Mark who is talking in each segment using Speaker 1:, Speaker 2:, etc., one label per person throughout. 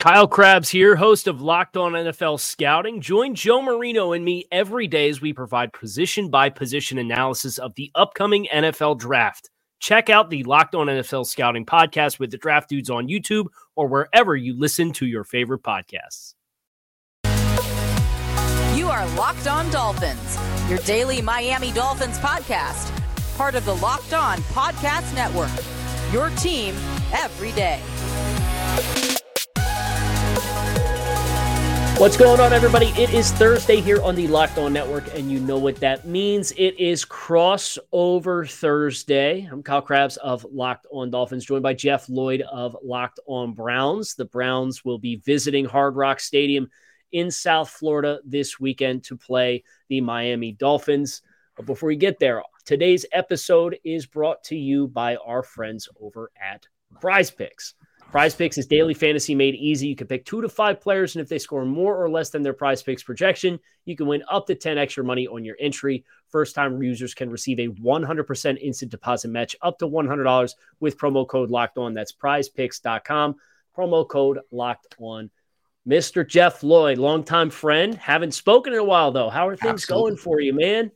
Speaker 1: Kyle Crabbs here, host of Locked On NFL Scouting. Join Joe Marino and me every day as we provide position by position analysis of the upcoming NFL draft. Check out the Locked On NFL Scouting podcast with the draft dudes on YouTube or wherever you listen to your favorite podcasts.
Speaker 2: You are Locked On Dolphins, your daily Miami Dolphins podcast, part of the Locked On Podcast Network. Your team every day.
Speaker 1: What's going on, everybody? It is Thursday here on the Locked On Network, and you know what that means. It is crossover Thursday. I'm Kyle Crabbs of Locked On Dolphins, joined by Jeff Lloyd of Locked On Browns. The Browns will be visiting Hard Rock Stadium in South Florida this weekend to play the Miami Dolphins. But before we get there, today's episode is brought to you by our friends over at Prize Picks. Prize Picks is daily fantasy made easy. You can pick two to five players, and if they score more or less than their Prize Picks projection, you can win up to 10 extra money on your entry. First time users can receive a 100% instant deposit match up to $100 with promo code locked on. That's prizepicks.com. Promo code locked on. Mr. Jeff Lloyd, longtime friend. Haven't spoken in a while, though. How are things Absolutely. going for you, man?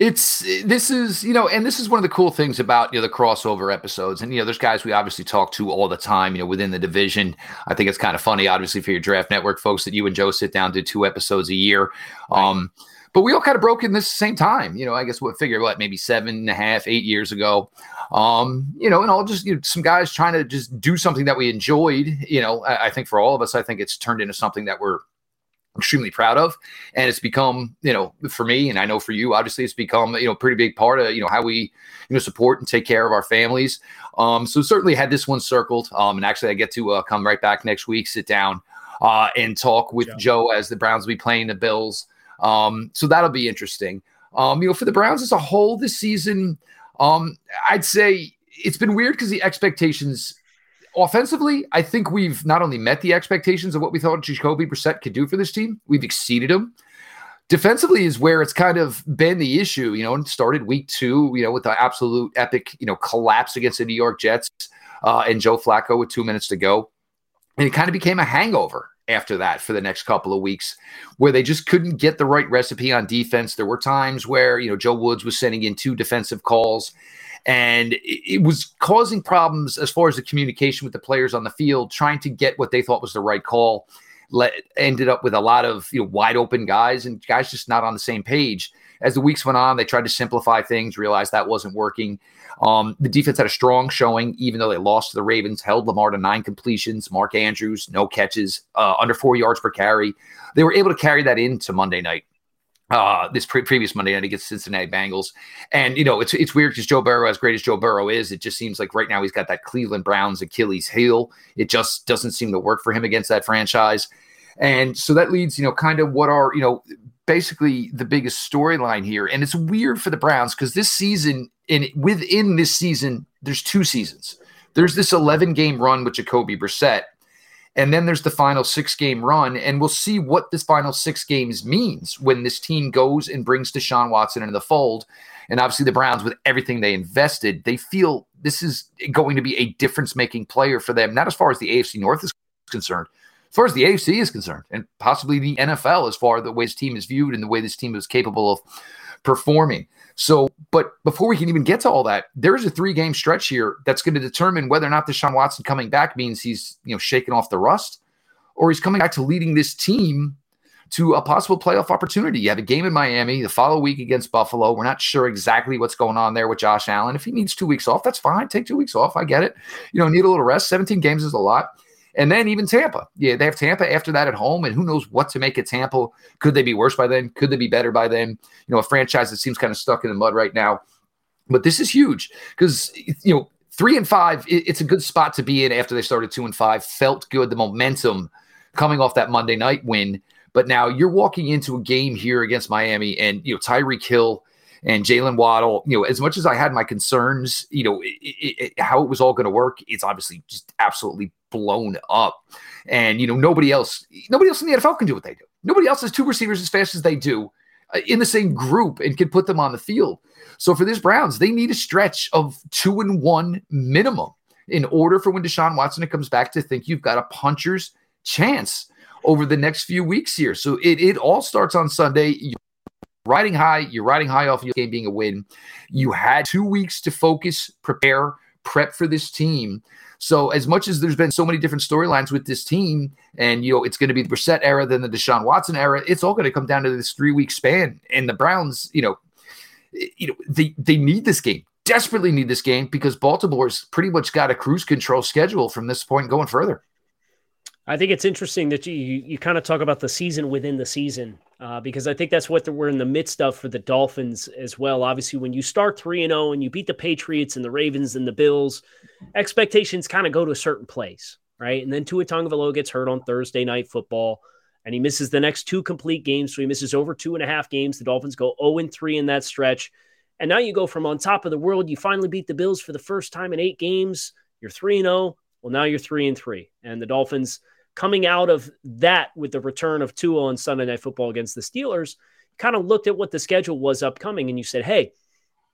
Speaker 3: It's this is you know and this is one of the cool things about you know the crossover episodes. And you know there's guys we obviously talk to all the time you know within the division. I think it's kind of funny obviously for your draft network folks that you and joe sit down do two episodes a year. Right. um but we all kind of broke in this same time you know i guess what figure what maybe seven and a half eight years ago. Um you know and all just you know, some guys trying to just do something that we enjoyed you know I, I think for all of us i think it's turned into something that we're extremely proud of. And it's become you know for me and i know for you obviously it's become you know pretty big part of you know how we you know support and take care of our families. Um so certainly had this one circled um and actually i get to uh, come right back next week sit down uh and talk with yeah. joe as the browns will be playing the bills. Um so that'll be interesting. Um you know for the browns as a whole this season um i'd say it's been weird because the expectations offensively, I think we've not only met the expectations of what we thought Jacoby Brissett could do for this team, we've exceeded them. Defensively is where it's kind of been the issue, you know, and started week two, you know, with the absolute epic, you know, collapse against the New York Jets uh, and Joe Flacco with two minutes to go. And it kind of became a hangover after that for the next couple of weeks where they just couldn't get the right recipe on defense. There were times where, you know, Joe Woods was sending in two defensive calls and it, was causing problems as far as the communication with the players on the field, trying to get what they thought was the right call. Let, ended up with a lot of you know wide open guys and guys just not on the same page. As the weeks went on, they tried to simplify things, realized that wasn't working. Um, the defense had a strong showing, even though they lost to the Ravens, held Lamar to nine completions, Mark Andrews, no catches, uh, under four yards per carry. They were able to carry that into Monday night uh, this pre- previous Monday night against Cincinnati Bengals. And, you know, it's it's weird because Joe Burrow, as great as Joe Burrow is, it just seems like right now he's got that Cleveland Browns Achilles heel. It just doesn't seem to work for him against that franchise. And so that leads, you know, kind of what are, you know, basically the biggest storyline here. And it's weird for the Browns because this season, in within this season, there's two seasons. There's this 11 game run with Jacoby Brissett and then there's the final six game run. And we'll see what this final six games means when this team goes and brings Deshaun Watson into the fold. And obviously, the Browns, with everything they invested, they feel this is going to be a difference making player for them, not as far as the AFC North is concerned, as far as the AFC is concerned, and possibly the NFL as far as the way this team is viewed and the way this team is capable of performing. So, but before we can even get to all that, there is a three game stretch here that's going to determine whether or not Deshaun Watson coming back means he's, you know, shaking off the rust or he's coming back to leading this team to a possible playoff opportunity. You have a game in Miami the following week against Buffalo. We're not sure exactly what's going on there with Josh Allen. If he needs two weeks off, that's fine. Take two weeks off. I get it. You know, need a little rest. 17 games is a lot. And then even Tampa. Yeah, they have Tampa after that at home, and who knows what to make of Tampa? Could they be worse by then? Could they be better by then? You know, a franchise that seems kind of stuck in the mud right now. But this is huge because you know three and five. it's a good spot to be in after they started two and five. Felt good. The momentum coming off that Monday night win. But now you're walking into a game here against Miami, and you know Tyreek Hill and Jaylen Waddle. You know, as much as I had my concerns, you know, it, it, how it was all going to work, it's obviously just absolutely blown up. And you know, nobody else, nobody else in the NFL can do what they do. Nobody else has two receivers as fast as they do uh, in the same group and can put them on the field. So for this Browns, they need a stretch of two and one minimum in order for when Deshaun Watson comes back to think you've got a puncher's chance over the next few weeks here. So it, it all starts on Sunday. You're riding high, you're riding high off your game being a win. You had two weeks to focus, prepare, prep for this team. So as much as there's been so many different storylines with this team, and you know it's going to be the Brissett era, then the Deshaun Watson era, it's all going to come down to this three week span. And the Browns, you know, you know they they need this game desperately need this game because Baltimore's pretty much got a cruise control schedule from this point going further.
Speaker 1: I think it's interesting that you you kind of talk about the season within the season uh, because I think that's what the, we're in the midst of for the Dolphins as well. Obviously, when you start three and zero oh and you beat the Patriots and the Ravens and the Bills, expectations kind of go to a certain place, right? And then Tua Tagovailoa gets hurt on Thursday night football, and he misses the next two complete games, so he misses over two and a half games. The Dolphins go zero and three in that stretch, and now you go from on top of the world. You finally beat the Bills for the first time in eight games. You're three and zero. Well, now you're three and three, and the Dolphins coming out of that with the return of Tua on Sunday Night Football against the Steelers, kind of looked at what the schedule was upcoming and you said, hey,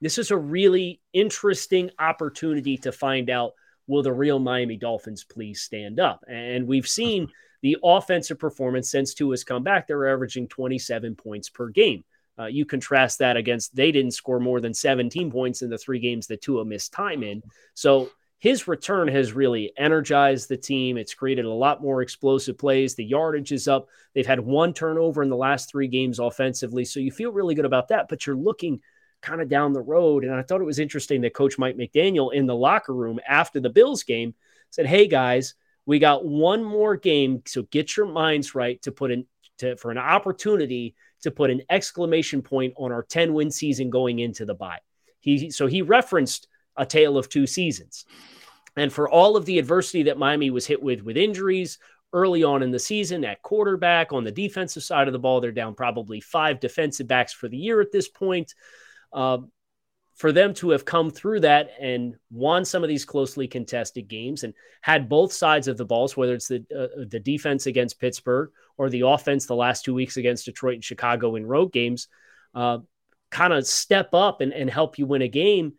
Speaker 1: this is a really interesting opportunity to find out will the real Miami Dolphins please stand up? And we've seen the offensive performance since Tua's come back. They're averaging 27 points per game. Uh, you contrast that against they didn't score more than 17 points in the three games that Tua missed time in. So his return has really energized the team. It's created a lot more explosive plays. The yardage is up. They've had one turnover in the last three games offensively. So you feel really good about that. But you're looking kind of down the road. And I thought it was interesting that Coach Mike McDaniel in the locker room after the Bills game said, Hey guys, we got one more game. So get your minds right to put in to, for an opportunity to put an exclamation point on our 10 win season going into the bye. He so he referenced a tale of two seasons. And for all of the adversity that Miami was hit with, with injuries early on in the season at quarterback, on the defensive side of the ball, they're down probably five defensive backs for the year at this point. Uh, for them to have come through that and won some of these closely contested games and had both sides of the balls, whether it's the uh, the defense against Pittsburgh or the offense the last two weeks against Detroit and Chicago in road games, uh, kind of step up and, and help you win a game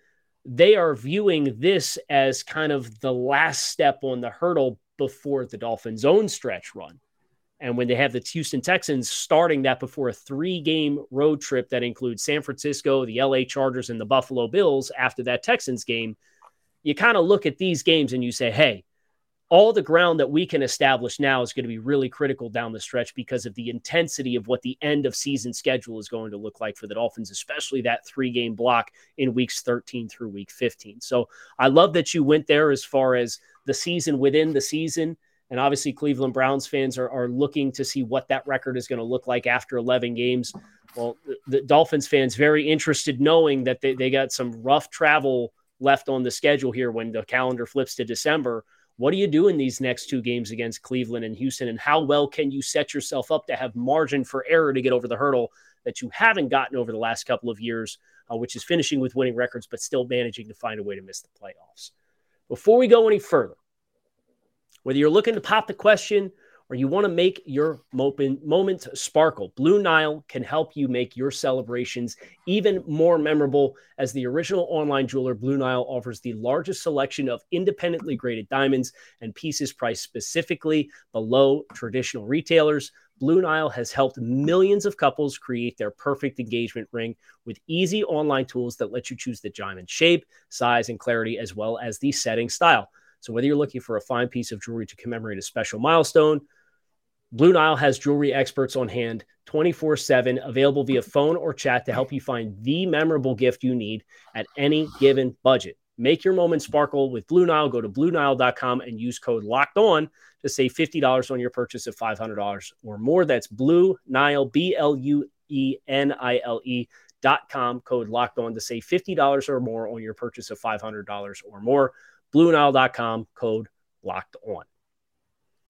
Speaker 1: they are viewing this as kind of the last step on the hurdle before the Dolphins' own stretch run. And when they have the Houston Texans starting that before a three game road trip that includes San Francisco, the LA Chargers, and the Buffalo Bills after that Texans game, you kind of look at these games and you say, hey, all the ground that we can establish now is going to be really critical down the stretch because of the intensity of what the end of season schedule is going to look like for the Dolphins, especially that three game block in weeks 13 through week 15. So I love that you went there as far as the season within the season. And obviously, Cleveland Browns fans are, are looking to see what that record is going to look like after 11 games. Well, the, Dolphins fans very interested knowing that they, they got some rough travel left on the schedule here when the calendar flips to December what do you do in these next two games against Cleveland and Houston? And how well can you set yourself up to have margin for error to get over the hurdle that you haven't gotten over the last couple of years, uh, which is finishing with winning records, but still managing to find a way to miss the playoffs? Before we go any further, whether you're looking to pop the question or you want to make your moment sparkle, Blue Nile can help you make your celebrations even more memorable. As the original online jeweler, Blue Nile offers the largest selection of independently graded diamonds and pieces priced specifically below traditional retailers. Blue Nile has helped millions of couples create their perfect engagement ring with easy online tools that let you choose the diamond shape, size, and clarity, as well as the setting style. So, whether you're looking for a fine piece of jewelry to commemorate a special milestone, Blue Nile has jewelry experts on hand 24 7, available via phone or chat to help you find the memorable gift you need at any given budget. Make your moment sparkle with Blue Nile. Go to BlueNile.com and use code locked on to save $50 on your purchase of $500 or more. That's Blue Nile, B L U E N I L E dot com code locked on to save $50 or more on your purchase of $500 or more. BlueNile.com code locked on.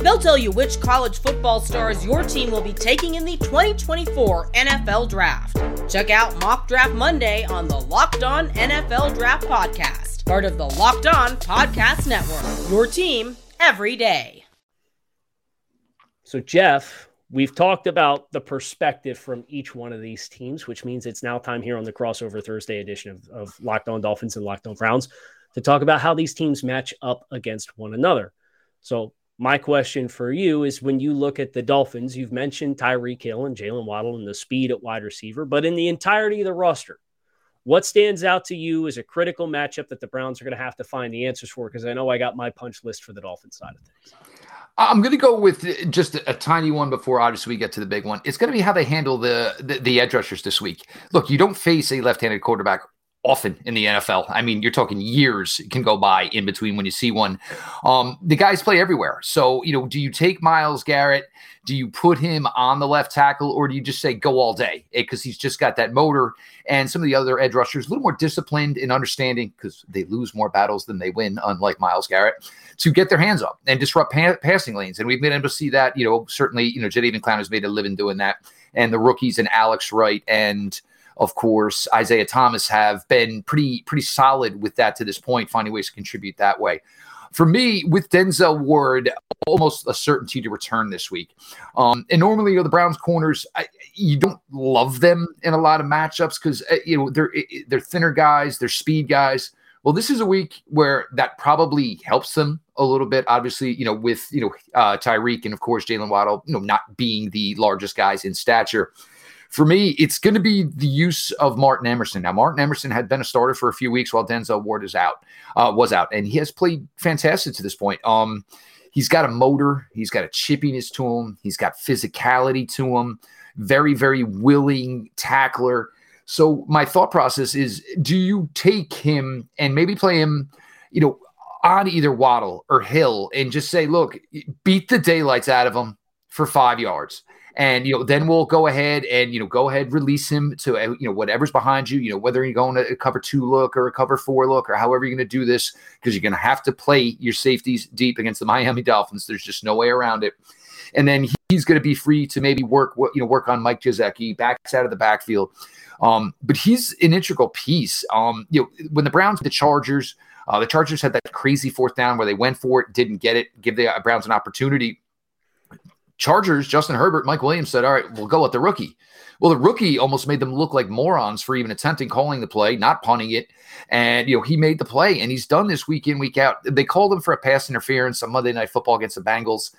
Speaker 4: They'll tell you which college football stars your team will be taking in the 2024 NFL Draft. Check out Mock Draft Monday on the Locked On NFL Draft Podcast part of the Locked On Podcast Network. Your team every day.
Speaker 1: So, Jeff, we've talked about the perspective from each one of these teams, which means it's now time here on the crossover Thursday edition of, of Locked On Dolphins and Locked On Browns to talk about how these teams match up against one another. So, my question for you is when you look at the Dolphins, you've mentioned Tyreek Hill and Jaylen Waddle and the speed at wide receiver, but in the entirety of the roster, what stands out to you is a critical matchup that the Browns are going to have to find the answers for? Because I know I got my punch list for the Dolphins side of things.
Speaker 3: I'm going to go with just a, tiny one before obviously we get to the big one. It's going to be how they handle the, the, the edge rushers this week. Look, you don't face a left-handed quarterback often in the NFL. I mean, you're talking years can go by in between when you see one. Um, the guys play everywhere. So, you know, do you take Myles Garrett? Do you put him on the left tackle or do you just say go all day? Because he's just got that motor. And some of the other edge rushers, a little more disciplined in understanding because they lose more battles than they win, unlike Myles Garrett, to get their hands up and disrupt pa- passing lanes. And we've been able to see that, you know, certainly, you know, Jadeveon Clowney has made a living doing that. And the rookies and Alex Wright and of course, Isaiah Thomas have been pretty pretty solid with that to this point, finding ways to contribute that way. For me, with Denzel Ward, almost a certainty to return this week. Um, and normally, you know, the Browns corners, I, you don't love them in a lot of matchups because uh, you know they're they're thinner guys, they're speed guys. Well, this is a week where that probably helps them a little bit. Obviously, you know, with you know uh, Tyreek and of course Jaylen Waddle, you know, not being the largest guys in stature. For me, it's going to be the use of Martin Emerson. Now, Martin Emerson had been a starter for a few weeks while Denzel Ward is out, uh, was out, and he has played fantastic to this point. Um, he's got a motor, he's got a chippiness to him, he's got physicality to him. Very, very willing tackler. So my thought process is: Do you take him and maybe play him, you know, on either Waddle or Hill, and just say, "Look, beat the daylights out of him for five yards." And you know then we'll go ahead and you know go ahead release him to uh, you know whatever's behind you you know whether you're going to cover two look or a cover four look or however you're going to do this because you're going to have to play your safeties deep against the Miami Dolphins. There's just no way around it. And then he's going to be free to maybe work you know work on Mike Gesicki backs out of the backfield. Um, but he's an integral piece. Um, you know when the Browns the Chargers uh, the Chargers had that crazy fourth down where they went for it didn't get it give the Browns an opportunity Chargers, Justin Herbert, Mike Williams said, All right, we'll go with the rookie. Well, the rookie almost made them look like morons for even attempting calling the play, not punting it. And, you know, he made the play and he's done this week in, week out. They called him for a pass interference on Monday Night Football against the Bengals.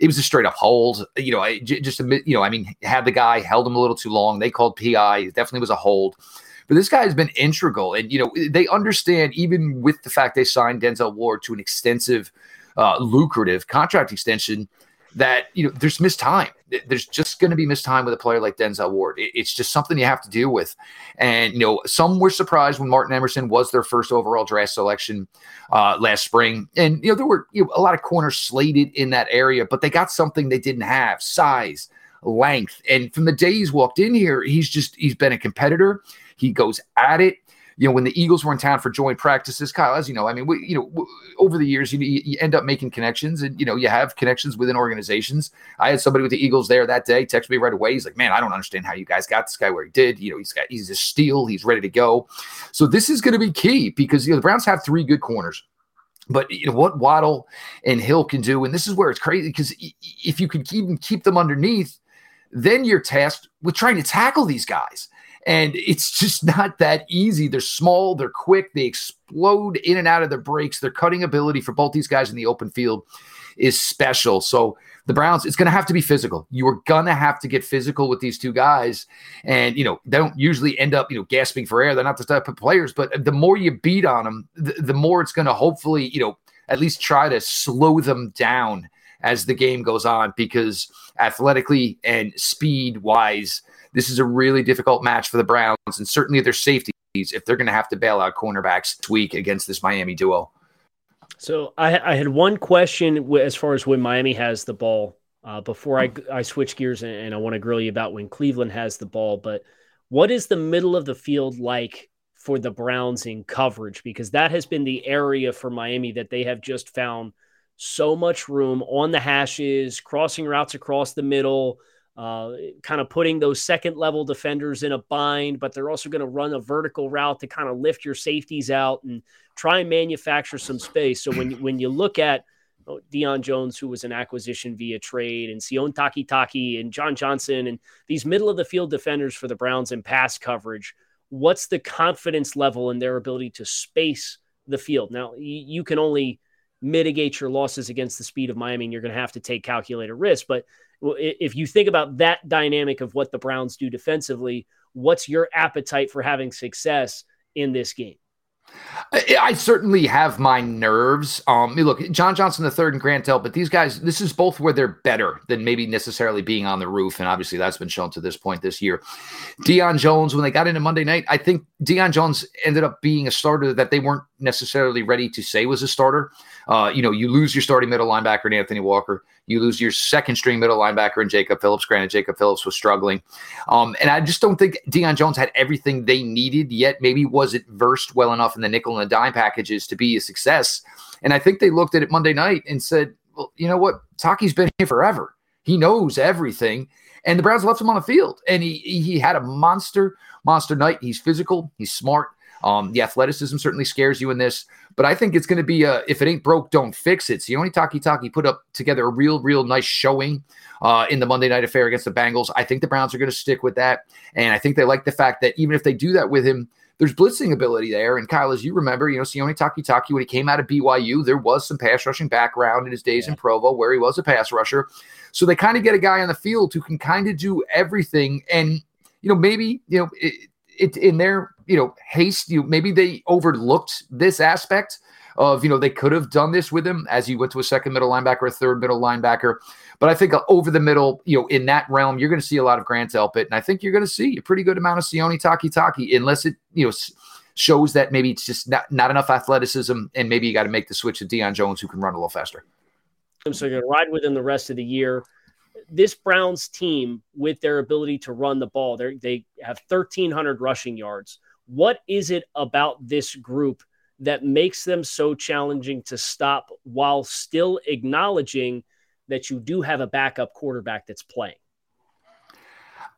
Speaker 3: It was a straight up hold. You know, I just, you know, I mean, had the guy held him a little too long. They called PI. It definitely was a hold. But this guy has been integral. And, you know, they understand, even with the fact they signed Denzel Ward to an extensive, uh, lucrative contract extension that you know there's missed time. There's just going to be missed time with a player like Denzel Ward. It's just something you have to deal with. And you know, some were surprised when Martin Emerson was their first overall draft selection uh, last spring, and you know there were you know, a lot of corners slated in that area, but they got something they didn't have: size, length. And from the day he's walked in here, he's just he's been a competitor. He goes at it you know, when the Eagles were in town for joint practices, Kyle, as you know, I mean, we, you know, over the years, you, you end up making connections and, you know, you have connections within organizations. I had somebody with the Eagles there that day text me right away. He's like, man, I don't understand how you guys got this guy where he did. You know, he's got, he's a steal. He's ready to go. So this is going to be key because, you know, the Browns have three good corners. But you know what Waddle and Hill can do, and this is where it's crazy because if you can keep keep them underneath, then you're tasked with trying to tackle these guys. And it's just not that easy. They're small, they're quick, they explode in and out of their breaks. Their cutting ability for both these guys in the open field is special. So the Browns, it's going to have to be physical. You are going to have to get physical with these two guys. And, you know, they don't usually end up, you know, gasping for air. They're not the type of players, but the more you beat on them, the, the more it's going to hopefully, you know, at least try to slow them down as the game goes on because athletically and speed wise, this is a really difficult match for the Browns and certainly their safeties if they're going to have to bail out cornerbacks this week against this Miami duo.
Speaker 1: So I, I had one question as far as when Miami has the ball. Uh, before I, I switch gears and, and I want to grill you about when Cleveland has the ball, but what is the middle of the field like for the Browns in coverage? Because that has been the area for Miami that they have just found so much room on the hashes, crossing routes across the middle, uh, kind of putting those second level defenders in a bind, but they're also going to run a vertical route to kind of lift your safeties out and try and manufacture some space. So when when you look at oh, Deion Jones, who was an acquisition via trade, and Sione Takitaki and John Johnson, and these middle of the field defenders for the Browns in pass coverage, what's the confidence level in their ability to space the field? Now, you can only mitigate your losses against the speed of Miami, and you're going to have to take calculated risks. But if you think about that dynamic of what the Browns do defensively, what's your appetite for having success in this game?
Speaker 3: I certainly have my nerves. Um, look, John Johnson the third and Grant Delpit, but these guys, this is both where they're better than maybe necessarily being on the roof, and obviously that's been shown to this point this year. Deion Jones, when they got into Monday night, I think Deion Jones ended up being a starter that they weren't necessarily ready to say was a starter. Uh, you know, you lose your starting middle linebacker in Anthony Walker. You lose your second string middle linebacker in Jacob Phillips. Granted, Jacob Phillips was struggling. Um, and I just don't think Deion Jones had everything they needed yet. Maybe wasn't versed well enough in the nickel and the dime packages to be a success. And I think they looked at it Monday night and said, well, you know what? Taki's been here forever. He knows everything. And the Browns left him on the field. And he he had a monster, monster night. He's physical, he's smart. Um, the athleticism certainly scares you in this, but I think it's going to be a if it ain't broke, don't fix it. Sione Takitaki put up together a real, real nice showing uh, in the Monday night affair against the Bengals. I think the Browns are going to stick with that, and I think they like the fact that even if they do that with him, there's blitzing ability there. And Kyle, as you remember, you know, Sione Takitaki, when he came out of BYU, there was some pass rushing background in his days yeah. in Provo where he was a pass rusher. So they kind of get a guy on the field who can kind of do everything. And, you know, maybe, you know, it, it in their you know haste you maybe they overlooked this aspect of you know they could have done this with him as you went to a second middle linebacker a third middle linebacker. But i think uh, over the middle you know in that realm you're going to see a lot of grant Delpit, and i think you're going to see a pretty good amount of sione takitaki unless it you know shows that maybe it's just not, not enough athleticism and maybe you got to make the switch to deion jones who can run a little faster.
Speaker 1: So you're going to ride with him the rest of the year. This Browns team, with their ability to run the ball, they have 1,300 rushing yards. What is it about this group that makes them so challenging to stop while still acknowledging that you do have a backup quarterback that's playing?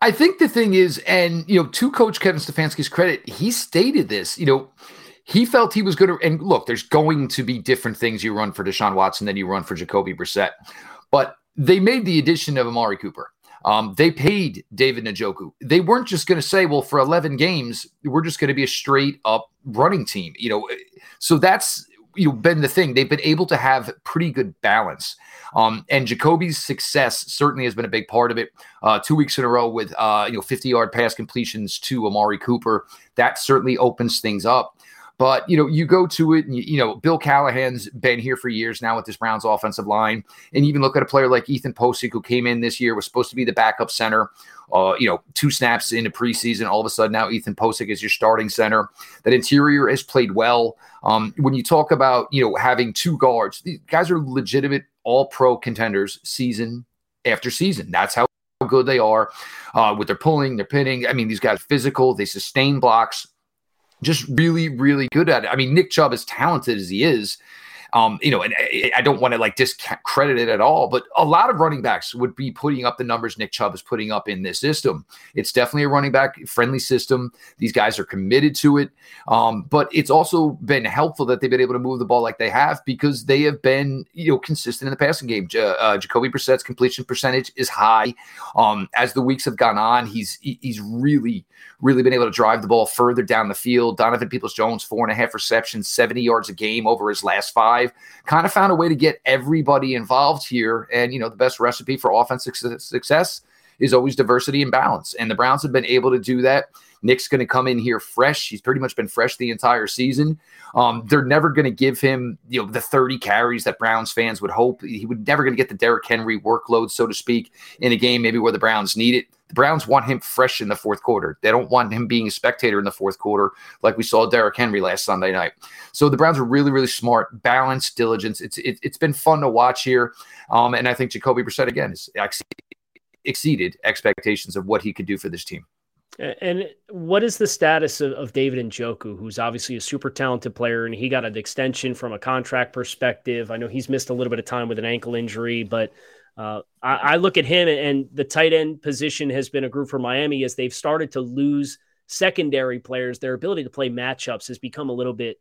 Speaker 3: I think the thing is, and you know, to Coach Kevin Stefanski's credit, he stated this. You know, he felt he was going to. And look, there's going to be different things you run for Deshaun Watson than you run for Jacoby Brissett, but they made the addition of Amari Cooper. Um, they paid David Njoku. They weren't just going to say, well, for 11 games, we're just going to be a straight up running team. You know, so that's you know been the thing. They've been able to have pretty good balance. Um, and Jacoby's success certainly has been a big part of it. Uh, two weeks in a row with uh, you know 50 yard pass completions to Amari Cooper. That certainly opens things up. But you know, you go to it, and you, you, know, Bill Callahan's been here for years now with this Browns offensive line, and even look at a player like Ethan Pocic, who came in this year was supposed to be the backup center. Uh, you know, two snaps into preseason, all of a sudden now Ethan Pocic is your starting center. That interior has played well. Um, when you talk about you know having two guards, these guys are legitimate All Pro contenders season after season. That's how good they are uh, with their pulling, their pinning. I mean, these guys physical, they sustain blocks just really, really good at it. I mean, Nick Chubb, as talented as he is, um, you know, and I don't want to like discredit it at all, but a lot of running backs would be putting up the numbers Nick Chubb is putting up in this system. It's definitely a running back friendly system. These guys are committed to it. Um, but it's also been helpful that they've been able to move the ball like they have because they have been, you know, consistent in the passing game. Uh, Jacoby Brissett's completion percentage is high. Um, as the weeks have gone on, he's he's really, really been able to drive the ball further down the field. Donovan Peoples Jones, four and a half receptions, 70 yards a game over his last five five, kind of found a way to get everybody involved here. And, you know, the best recipe for offensive success is always diversity and balance. And the Browns have been able to do that. Nick's going to come in here fresh. He's pretty much been fresh the entire season. Um, they're never going to give him, you know, the 30 carries that Browns fans would hope. He would never going to get the Derrick Henry workload, so to speak, in a game maybe where the Browns need it. The Browns want him fresh in the fourth quarter. They don't want him being a spectator in the fourth quarter like we saw Derrick Henry last Sunday night. So the Browns are really, really smart, balanced, diligence. It's it, has been fun to watch here, um, and I think Jacoby Brissett again is exceeded expectations of what he could do for this team.
Speaker 1: And what is the status of, of, David Njoku, who's obviously a super talented player, and he got an extension from a contract perspective? I know he's missed a little bit of time with an ankle injury, but uh, I, I, look at him and the tight end position has been a group for Miami as they've started to lose secondary players. Their ability to play matchups has become a little bit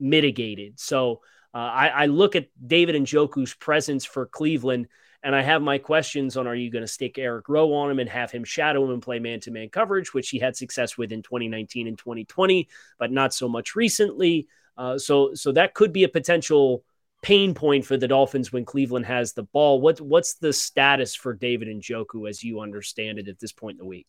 Speaker 1: mitigated. So uh, I, I look at David Njoku's presence for Cleveland and I have my questions on are you going to stick Eric Rowe on him and have him shadow him and play man to man coverage, which he had success with in 2019 and 2020, but not so much recently. Uh, so, so that could be a potential pain point for the Dolphins when Cleveland has the ball. What, what's the status for David Njoku as you understand it at this point in the week?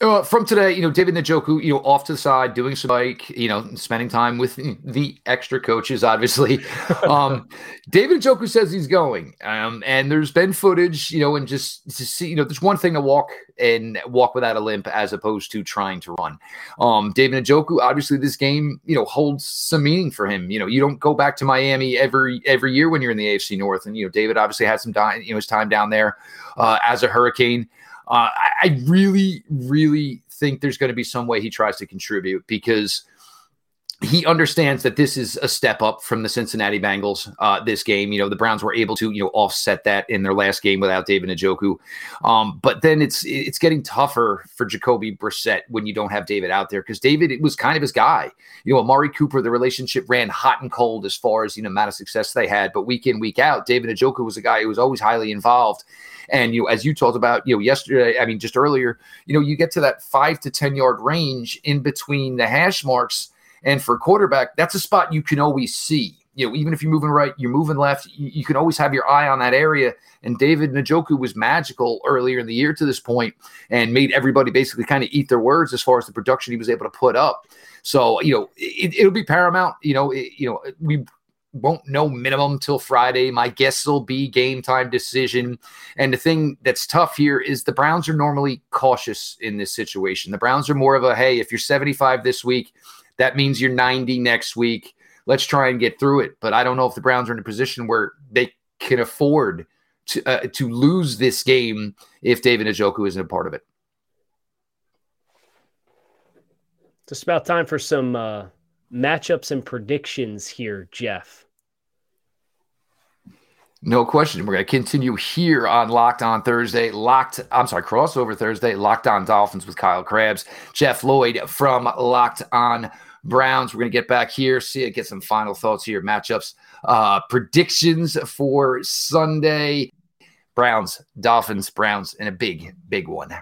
Speaker 3: Uh, from today, you know, David Njoku, you know, off to the side, doing some like, you know, spending time with the extra coaches, obviously. um, David Njoku says he's going. Um, and there's been footage, you know, and just to see, you know, there's one thing to walk and walk without a limp as opposed to trying to run. Um, David Njoku, obviously, this game, you know, holds some meaning for him. You know, you don't go back to Miami every every year when you're in the AFC North. And, you know, David obviously had some time, you know, his time down there uh, as a hurricane. Uh, I, I really, really think there's going to be some way he tries to contribute because he understands that this is a step up from the Cincinnati Bengals. Uh, this game, you know, the Browns were able to, you know, offset that in their last game without David Njoku. Um, but then it's it's getting tougher for Jacoby Brissett when you don't have David out there because David it was kind of his guy. You know, Amari Cooper, the relationship ran hot and cold as far as you know amount of success they had, but week in week out, David Njoku was a guy who was always highly involved. And you know, as you talked about, you know, yesterday, I mean, just earlier, you know, you get to that five to ten yard range in between the hash marks and for quarterback, that's a spot you can always see. You know, even if you're moving right, you're moving left, you, you can always have your eye on that area. And David Njoku was magical earlier in the year to this point and made everybody basically kind of eat their words as far as the production he was able to put up. So, you know, it, will be paramount. You know, it, you know, we won't know minimum till Friday. My guess will be game time decision. And the thing that's tough here is the Browns are normally cautious in this situation. The Browns are more of a hey, if you're 75 this week, that means you're 90 next week. Let's try and get through it. But I don't know if the Browns are in a position where they can afford to uh, to lose this game if David Njoku isn't a part of it.
Speaker 1: Just about time for some uh, matchups and predictions here, Jeff.
Speaker 3: No question. We're going to continue here on Locked On Thursday. Locked, I'm sorry, crossover Thursday. Locked On Dolphins with Kyle Crabbs, Jeff Lloyd from Locked On Browns. We're going to get back here, see it, get some final thoughts here, matchups, uh, predictions for Sunday. Browns, Dolphins, Browns, and a big, big one.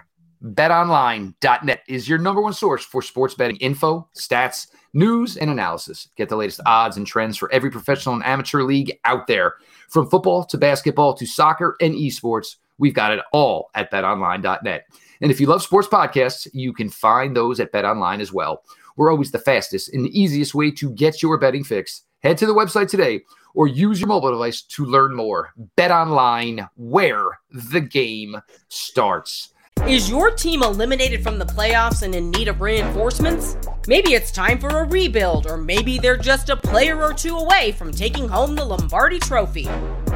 Speaker 3: BetOnline.net is your number one source for sports betting info, stats, news, and analysis. Get the latest odds and trends for every professional and amateur league out there. From football to basketball to soccer and esports, we've got it all at betonline.net. And if you love sports podcasts, you can find those at BetOnline as well. We're always the fastest and the easiest way to get your betting fix. Head to the website today or use your mobile device to learn more. Bet online where the game starts.
Speaker 4: Is your team eliminated from the playoffs and in need of reinforcements? Maybe it's time for a rebuild, or maybe they're just a player or two away from taking home the Lombardi Trophy.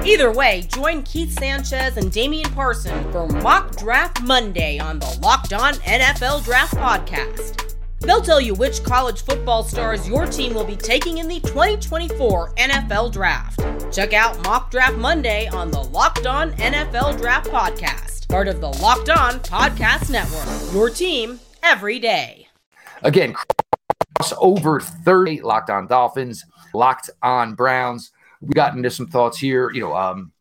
Speaker 4: Either way, join Keith Sanchez and Damian Parson for Mock Draft Monday on the Locked On NFL Draft Podcast. They'll tell you which college football stars your team will be taking in the 2024 NFL Draft. Check out Mock Draft Monday on the Locked On NFL Draft Podcast part of the Locked On Podcast Network. Your team every day.
Speaker 3: Again, cross over 30 Locked On Dolphins, Locked On Browns. We got into some thoughts here, you know, um,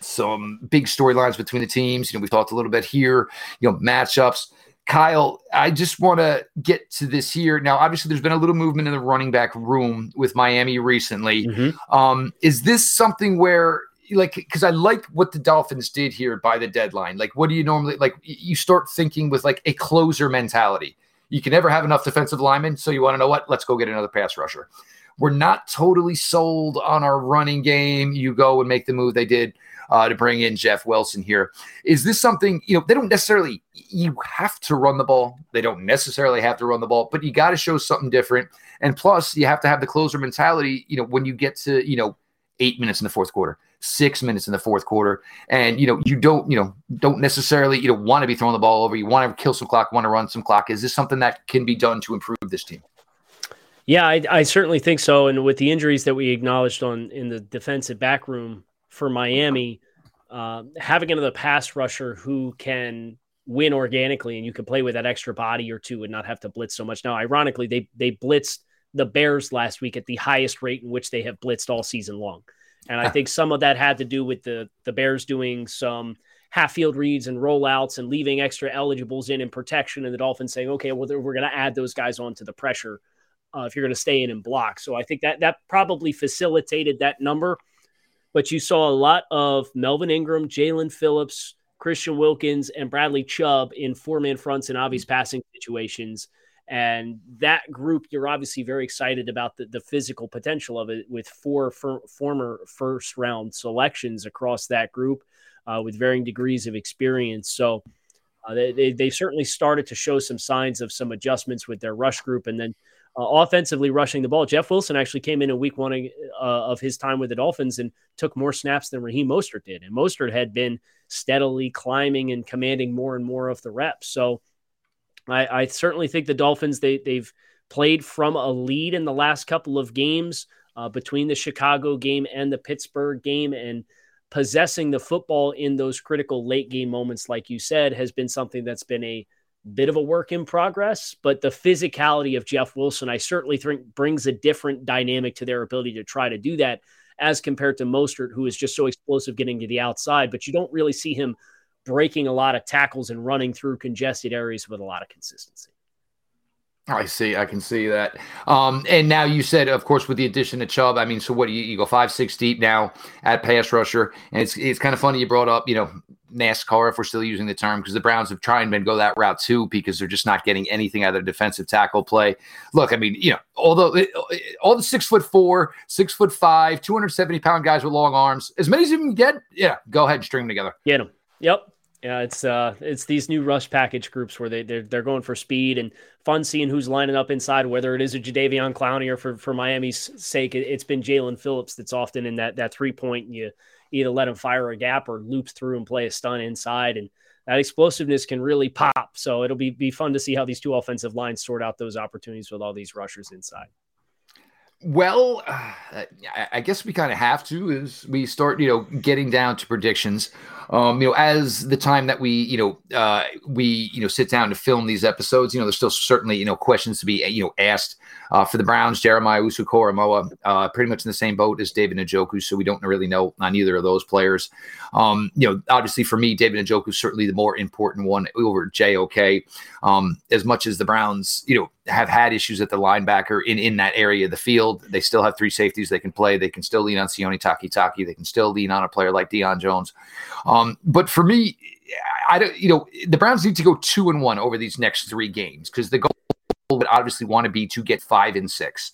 Speaker 3: some big storylines between the teams. You know, we've talked a little bit here, you know, matchups. Kyle, I just want to get to this here. Now, obviously, there's been a little movement in the running back room with Miami recently. Mm-hmm. Um, is this something where, like, because I like what the Dolphins did here by the deadline? Like, what do you normally like? You start thinking with like a closer mentality. You can never have enough defensive linemen, so you want to know what? Let's go get another pass rusher. We're not totally sold on our running game. You go and make the move they did uh, to bring in Jeff Wilson here. Is this something, you know, they don't necessarily, you have to run the ball. They don't necessarily have to run the ball, but you got to show something different. And plus, you have to have the closer mentality, you know, when you get to, you know, eight minutes in the fourth quarter, six minutes in the fourth quarter. And, you know, you don't, you know, don't necessarily, you don't want to be throwing the ball over. You want to kill some clock, want to run some clock. Is this something that can be done to improve this team?
Speaker 1: Yeah, I, I, certainly think so. And with the injuries that we acknowledged on in the defensive back room for Miami, uh, having another pass rusher who can win organically and you can play with that extra body or two and not have to blitz so much. Now, ironically, they they blitzed the Bears last week at the highest rate in which they have blitzed all season long. And I think some of that had to do with the the Bears doing some half field reads and rollouts and leaving extra eligibles in in protection and the Dolphins saying, okay, well, we're going to add those guys onto the pressure uh, if you're going to stay in and block. So I think that that probably facilitated that number. But you saw a lot of Melvin Ingram, Jaelan Phillips, Christian Wilkins, and Bradley Chubb in four man fronts and obvious passing situations. And that group, you're obviously very excited about the, the physical potential of it with four for, former first round selections across that group uh, with varying degrees of experience. So uh, they, they, they certainly started to show some signs of some adjustments with their rush group. And then uh, offensively rushing the ball. Jeff Wilson actually came in in week one uh, of his time with the Dolphins and took more snaps than Raheem Mostert did. And Mostert had been steadily climbing and commanding more and more of the reps. So I, I certainly think the Dolphins, they, they've played from a lead in the last couple of games uh, between the Chicago game and the Pittsburgh game. And possessing the football in those critical late game moments, like you said, has been something that's been a bit of a work in progress, but the physicality of Jeff Wilson, I certainly think brings a different dynamic to their ability to try to do that as compared to Mostert, who is just so explosive getting to the outside, but you don't really see him breaking a lot of tackles and running through congested areas with a lot of consistency.
Speaker 3: I see. I can see that. Um, and now you said, of course, with the addition of Chubb, I mean, so what do you, you go five, six deep now at pass rusher. And it's, it's kind of funny you brought up, you know, NASCAR, if we're still using the term, because the Browns have tried and been go that route too, because they're just not getting anything out of their defensive tackle play. Look, I mean, you know, although all the six foot four, six foot five, 270 pound guys with long arms, as many as you can get, yeah, go ahead and string them together.
Speaker 1: Get them. Yep. Yeah, it's uh, it's these new rush package groups where they they're, they're going for speed and fun seeing who's lining up inside. Whether it is a Jadeveon Clowney or for for Miami's sake, it, has been Jaelan Phillips that's often in that that three point. You either let him fire a gap or loop through and play a stun inside, and that explosiveness can really pop. So it'll be be fun to see how these two offensive lines sort out those opportunities with all these rushers inside.
Speaker 3: Well, uh, I guess we kind of have to as we start, you know, getting down to predictions. Um, you know, as the time that we, you know, uh, we, you know, sit down to film these episodes, you know, there's still certainly, you know, questions to be, you know, asked uh, for the Browns. Jeremiah Owusu-Koramoah, uh, pretty much in the same boat as David Njoku, so we don't really know on either of those players. Um, you know, obviously for me, David Njoku is certainly the more important one over JOK. Um, as much as the Browns, you know, have had issues at the linebacker in in that area of the field, they still have three safeties they can play. They can still lean on Sione Takitaki. They can still lean on a player like Deion Jones. Um, but for me, I don't. You know, the Browns need to go two and one over these next three games because the goal would obviously want to be to get five and six.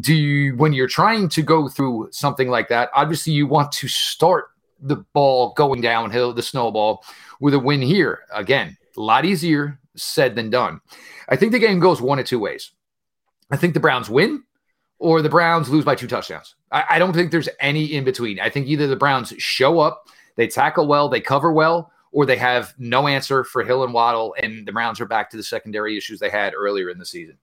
Speaker 3: Do you, when you're trying to go through something like that, obviously you want to start the ball going downhill, the snowball, with a win here. Again, a lot easier said than done. I think the game goes one of two ways. I think the Browns win or the Browns lose by two touchdowns. I, I don't think there's any in between. I think either the Browns show up, they tackle well, they cover well, or they have no answer for Hill and Waddle, and the Browns are back to the secondary issues they had earlier in the season.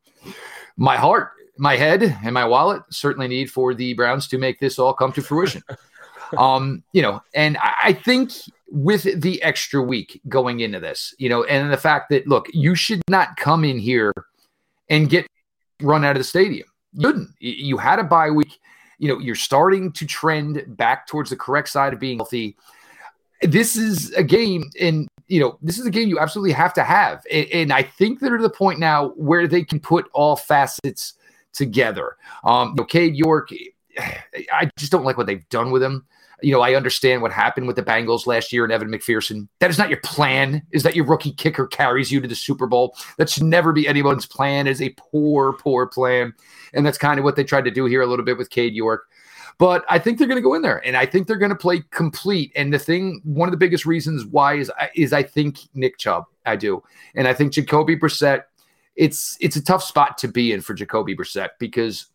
Speaker 3: My heart, my head, and my wallet certainly need for the Browns to make this all come to fruition. um, you know, and I think with the extra week going into this, you know, and the fact that look, you should not come in here and get run out of the stadium. You didn't. You had a bye week. You know, you're starting to trend back towards the correct side of being healthy this is a game, and you know, this is a game you absolutely have to have. And, and, I think they're to the point now where they can put all facets together. Um, you know, Cade York, I just don't like what they've done with him. You know, I understand what happened with the Bengals last year and Evan McPherson. That is not your plan, is that your rookie kicker carries you to the Super Bowl. That should never be anyone's plan. Is a poor, poor plan. And that's kind of what they tried to do here a little bit with Cade York. But I think they're going to go in there, and I think they're going to play complete. And the thing, one of the biggest reasons why is is I think Nick Chubb. I do, and I think Jacoby Brissett. It's it's a tough spot to be in for Jacoby Brissett because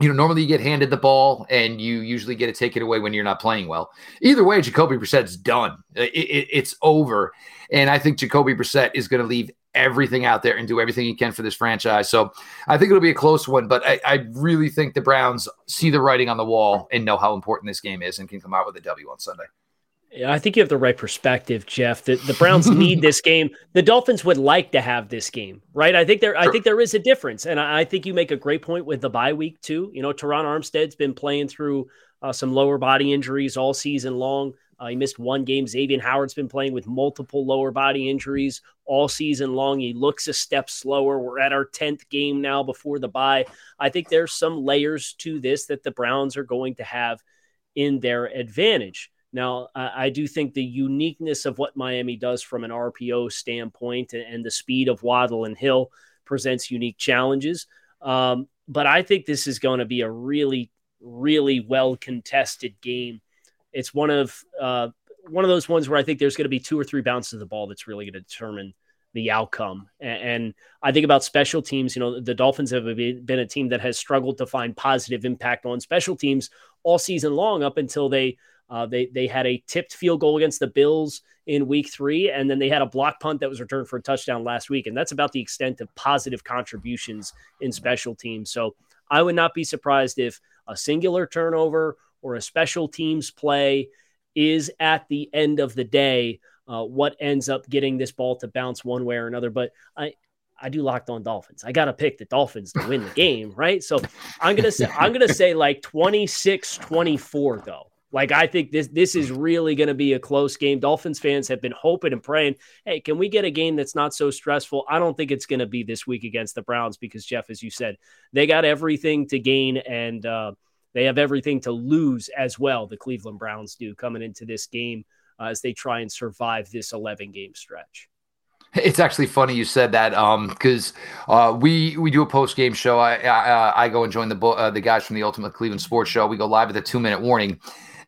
Speaker 3: you know, normally you get handed the ball and you usually get to take it away when you're not playing well. Either way, Jacoby Brissett's done. It, it, it's over. And I think Jacoby Brissett is going to leave everything out there and do everything he can for this franchise. So I think it'll be a close one, but I, I, really think the Browns see the writing on the wall and know how important this game is and can come out with a W on Sunday.
Speaker 1: I think you have the right perspective, Jeff. The, the Browns need this game. The Dolphins would like to have this game, right? I think there, sure. I think there is a difference, and I, I, think you make a great point with the bye week too. You know, Terron Armstead's been playing through uh, some lower body injuries all season long. Uh, he missed one game. Xavier Howard's been playing with multiple lower body injuries all season long. He looks a step slower. We're at our 10th game now before the bye. I think there's some layers to this that the Browns are going to have in their advantage. Now, I, do think the uniqueness of what Miami does from an RPO standpoint and, and the speed of Waddle and Hill presents unique challenges. Um, but I think this is going to be a really, really well contested game it's one of uh, one of those ones where I think there's going to be two or three bounces of the ball that's really going to determine the outcome. And, and, I think about special teams. You know, the Dolphins have been a team that has struggled to find positive impact on special teams all season long, up until they uh, they they had a tipped field goal against the Bills in Week Three, and then they had a block punt that was returned for a touchdown last week, and that's about the extent of positive contributions in special teams. So I would not be surprised if a singular turnover or a special teams play is at the end of the day uh, what ends up getting this ball to bounce one way or another. But I, I do locked on Dolphins. I got to pick the Dolphins to win the game, right? So I'm going to say I'm going to say like 26-24 though. Like I think this this is really going to be a close game. Dolphins fans have been hoping and praying, "Hey, can we get a game that's not so stressful?" I don't think it's going to be this week against the Browns because Jeff as you said, they got everything to gain and uh, they have everything to lose as well. The Cleveland Browns do coming into this game uh, as they try and survive this 11 game stretch.
Speaker 3: It's actually funny you said that because um, uh, we we do a post game show. I, I, I go and join the uh, the guys from the Ultimate Cleveland Sports Show. We go live at the two minute warning,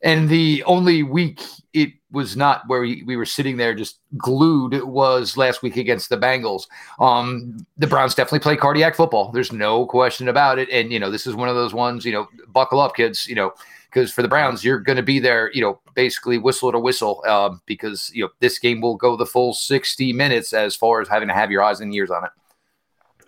Speaker 3: and the only week it was not where we, we were sitting there just glued was last week against the Bengals. Um, the Browns definitely play cardiac football. There's no question about it. And, you know, this is one of those ones, you know, buckle up, kids, you know, because for the Browns, you're going to be there, you know, basically whistle to whistle um, because, you know, this game will go the full 60 minutes as far as having to have your eyes and ears on it.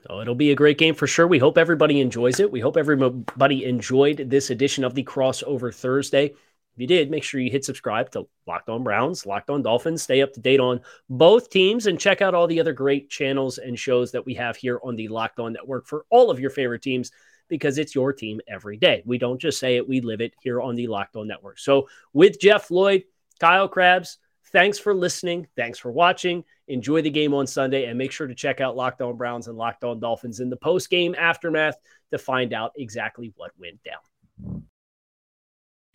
Speaker 1: So it'll be a great game for sure. We hope everybody enjoys it. We hope everybody enjoyed this edition of the crossover Thursday. If you did, make sure you hit subscribe to Locked On Browns, Locked On Dolphins. Stay up to date on both teams and check out all the other great channels and shows that we have here on the Locked On Network for all of your favorite teams because it's your team every day. We don't just say it, we live it here on the Locked On Network. So, with Jeff Lloyd, Kyle Crabbs, thanks for listening. Thanks for watching. Enjoy the game on Sunday and make sure to check out Locked On Browns and Locked On Dolphins in the post game aftermath to find out exactly what went down.